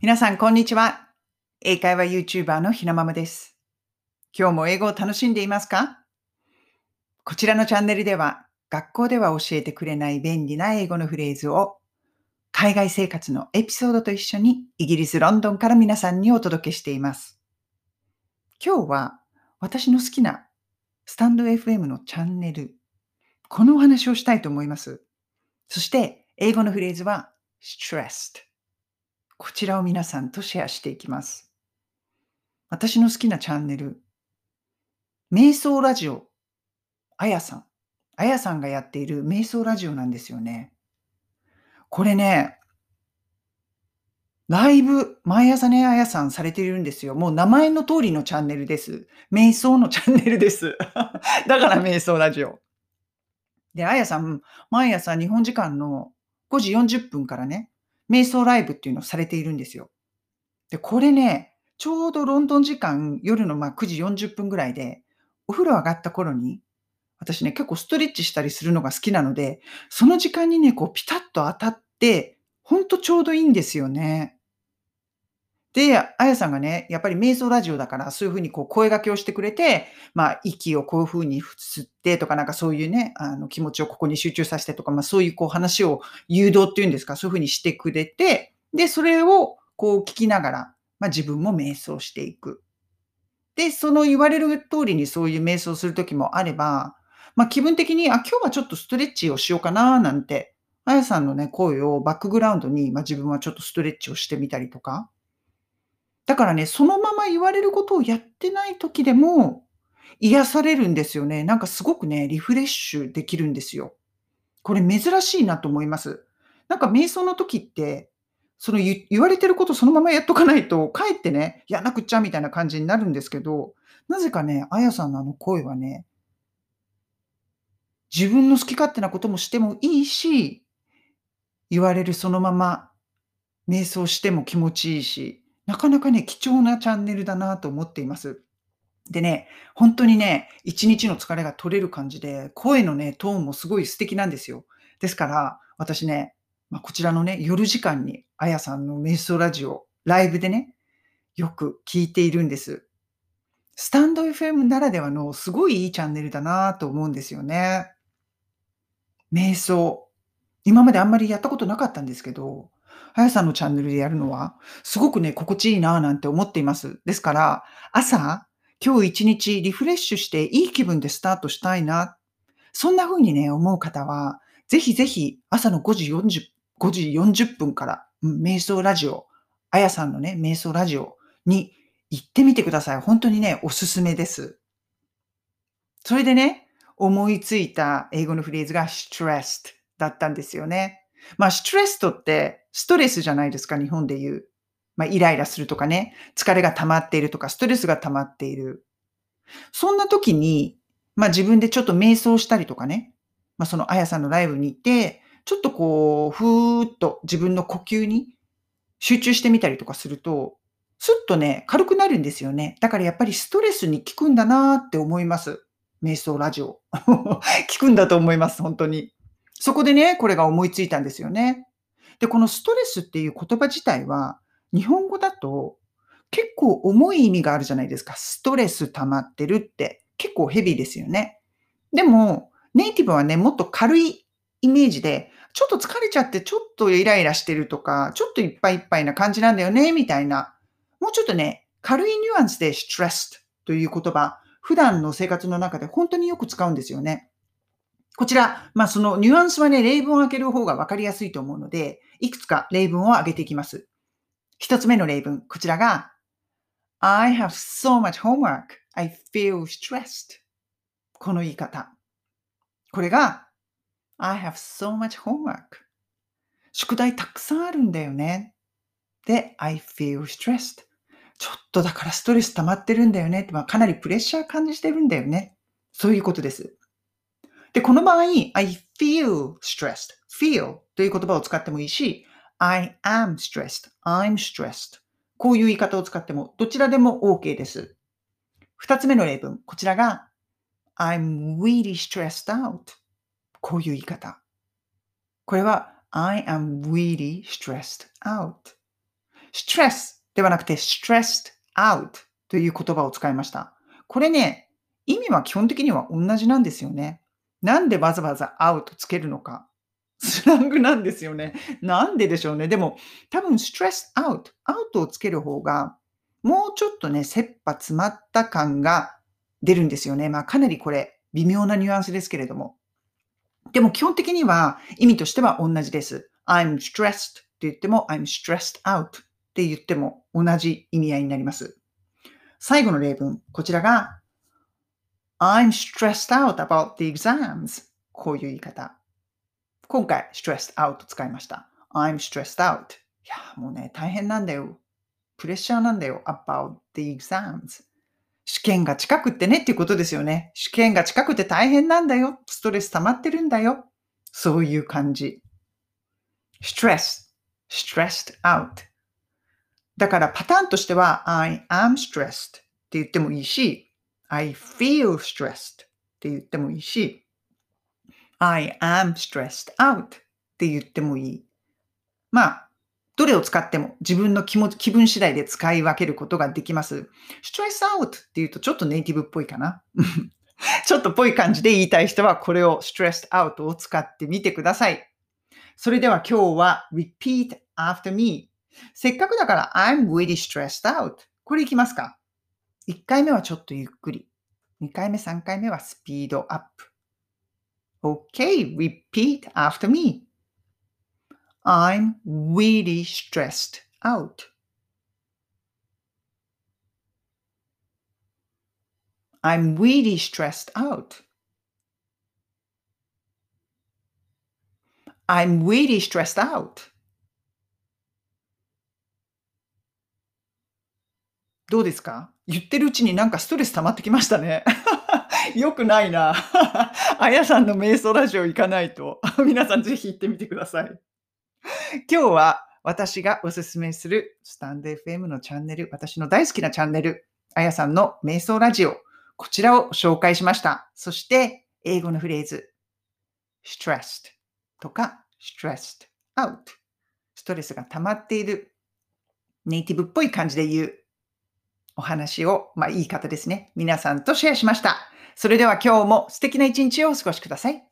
皆さん、こんにちは。英会話 YouTuber のひなままです。今日も英語を楽しんでいますか？こちらのチャンネルでは、学校では教えてくれない便利な英語のフレーズを、海外生活のエピソードと一緒にイギリス・ロンドンから皆さんにお届けしています。今日は私の好きなスタンド FM のチャンネル、このお話をしたいと思います。そして、英語のフレーズは stressed。こちらを皆さんとシェアしていきます。私の好きなチャンネル、瞑想ラジオ、あやさん。あやさんがやっている瞑想ラジオなんですよね。これね、ライブ、毎朝ね、あやさんされているんですよ。もう名前の通りのチャンネルです。瞑想のチャンネルです。だから瞑想ラジオ。で、あやさん、毎朝日本時間の5時40分からね、瞑想ライブっていうのをされているんですよ。で、これね、ちょうどロンドン時間夜のまあ9時40分ぐらいで、お風呂上がった頃に、私ね、結構ストレッチしたりするのが好きなので、その時間にね、こうピタッと当たって、ほんとちょうどいいんですよね。で、あやさんがね、やっぱり瞑想ラジオだから、そういうふうにこう声掛けをしてくれて、まあ、息をこういうふうに吸ってとか、なんかそういうね、あの気持ちをここに集中させてとか、まあそういうこう話を誘導っていうんですか、そういうふうにしてくれて、で、それをこう聞きながら、まあ自分も瞑想していく。で、その言われる通りにそういう瞑想するときもあれば、まあ気分的に、あ、今日はちょっとストレッチをしようかな、なんて、あやさんのね、声をバックグラウンドに、まあ自分はちょっとストレッチをしてみたりとか。だからね、そのまま言われることをやってないときでも、癒されるんですよね。なんかすごくね、リフレッシュできるんですよ。これ珍しいなと思います。なんか瞑想の時って、その言言われてることそのままやっとかないと、かえってね、やんなくっちゃみたいな感じになるんですけど、なぜかね、あやさんのあの声はね、自分の好き勝手なこともしてもいいし、言われるそのまま瞑想しても気持ちいいし、なかなかね、貴重なチャンネルだなと思っています。でね、本当にね、一日の疲れが取れる感じで、声のね、トーンもすごい素敵なんですよ。ですから、私ね、まあ、こちらのね、夜時間にあやさんの瞑想ラジオ、ライブでね、よく聞いているんです。スタンド FM ならではのすごいいいチャンネルだなと思うんですよね。瞑想。今まであんまりやったことなかったんですけど、あやさんのチャンネルでやるのは、すごくね、心地いいなぁなんて思っています。ですから、朝、今日一日リフレッシュしていい気分でスタートしたいな。そんな風にね、思う方は、ぜひぜひ朝の5時40、5時40分から、うん瞑想ラジオ、あやさんのね、瞑想ラジオに行ってみてください。本当にね、おすすめです。それでね、思いついた英語のフレーズが stressed だったんですよね。まあ、stressed ってストレスじゃないですか、日本で言う。まあ、イライラするとかね、疲れが溜まっているとか、ストレスが溜まっている。そんな時に、まあ自分でちょっと瞑想したりとかね、まあそのあやさんのライブに行って、ちょっとこう、ふーっと自分の呼吸に集中してみたりとかすると、すっとね、軽くなるんですよね。だからやっぱりストレスに効くんだなーって思います。瞑想ラジオ。効くんだと思います、本当に。そこでね、これが思いついたんですよね。で、このストレスっていう言葉自体は、日本語だと結構重い意味があるじゃないですか。ストレス溜まってるって結構ヘビーですよね。でも、ネイティブはね、もっと軽いイメージで、ちょっと疲れちゃって、ちょっとイライラしてるとか、ちょっといっぱいいっぱいな感じなんだよね、みたいな。もうちょっとね、軽いニュアンスで stressed という言葉、普段の生活の中で本当によく使うんですよね。こちら、まあそのニュアンスはね、例文を開ける方がわかりやすいと思うので、いくつか例文を挙げていきます。一つ目の例文、こちらが、I have so much homework. I feel stressed. この言い方。これが、I have so much homework. 宿題たくさんあるんだよね。で、I feel stressed. ちょっとだからストレス溜まってるんだよねって、まあ、かなりプレッシャー感じてるんだよね。そういうことです。で、この場合、I feel stressed. feel という言葉を使ってもいいし、I am stressed. I'm stressed. こういう言い方を使っても、どちらでも OK です。二つ目の例文。こちらが、I'm really stressed out. こういう言い方。これは、I am really stressed out. stress ではなくて stressed out という言葉を使いました。これね、意味は基本的には同じなんですよね。なんでわざわざ out つけるのか。スラングなんですよね。なんででしょうね。でも、多分 stressed out、out をつける方が、もうちょっとね、切羽詰まった感が出るんですよね。まあ、かなりこれ、微妙なニュアンスですけれども。でも基本的には意味としては同じです。I'm stressed って言っても I'm stressed out って言っても同じ意味合いになります。最後の例文、こちらが I'm stressed out about the exams こういう言い方。今回 stressed out 使いました。I'm stressed out いや、もうね、大変なんだよ。プレッシャーなんだよ。about the exams 試験が近くってねっていうことですよね。試験が近くて大変なんだよ。ストレス溜まってるんだよ。そういう感じ。stressed, stressed out. だからパターンとしては I am stressed って言ってもいいし I feel stressed って言ってもいいし I am stressed out って言ってもいい。まあ、どれを使っても自分の気も気分次第で使い分けることができます。stress out って言うとちょっとネイティブっぽいかな。ちょっとぽい感じで言いたい人はこれを stressed out を使ってみてください。それでは今日は repeat after me。せっかくだから I'm really stressed out。これいきますか？?1 回目はちょっとゆっくり。2回目、3回目はスピードアップ。Okay, repeat after me. I'm really stressed out. I'm really stressed out. I'm really stressed out. どうですか？言ってるうちになんかストレス溜まってきましたね。よくないな。あやさんの瞑想ラジオ行かないと。皆さんぜひ行ってみてください。今日は私がおすすめするスタンド FM のチャンネル、私の大好きなチャンネル、あやさんの瞑想ラジオ、こちらを紹介しました。そして、英語のフレーズ、stressed とか stressed out。ストレスが溜まっている、ネイティブっぽい感じで言うお話を、まあ言い方ですね。皆さんとシェアしました。それでは今日も素敵な一日をお過ごしください。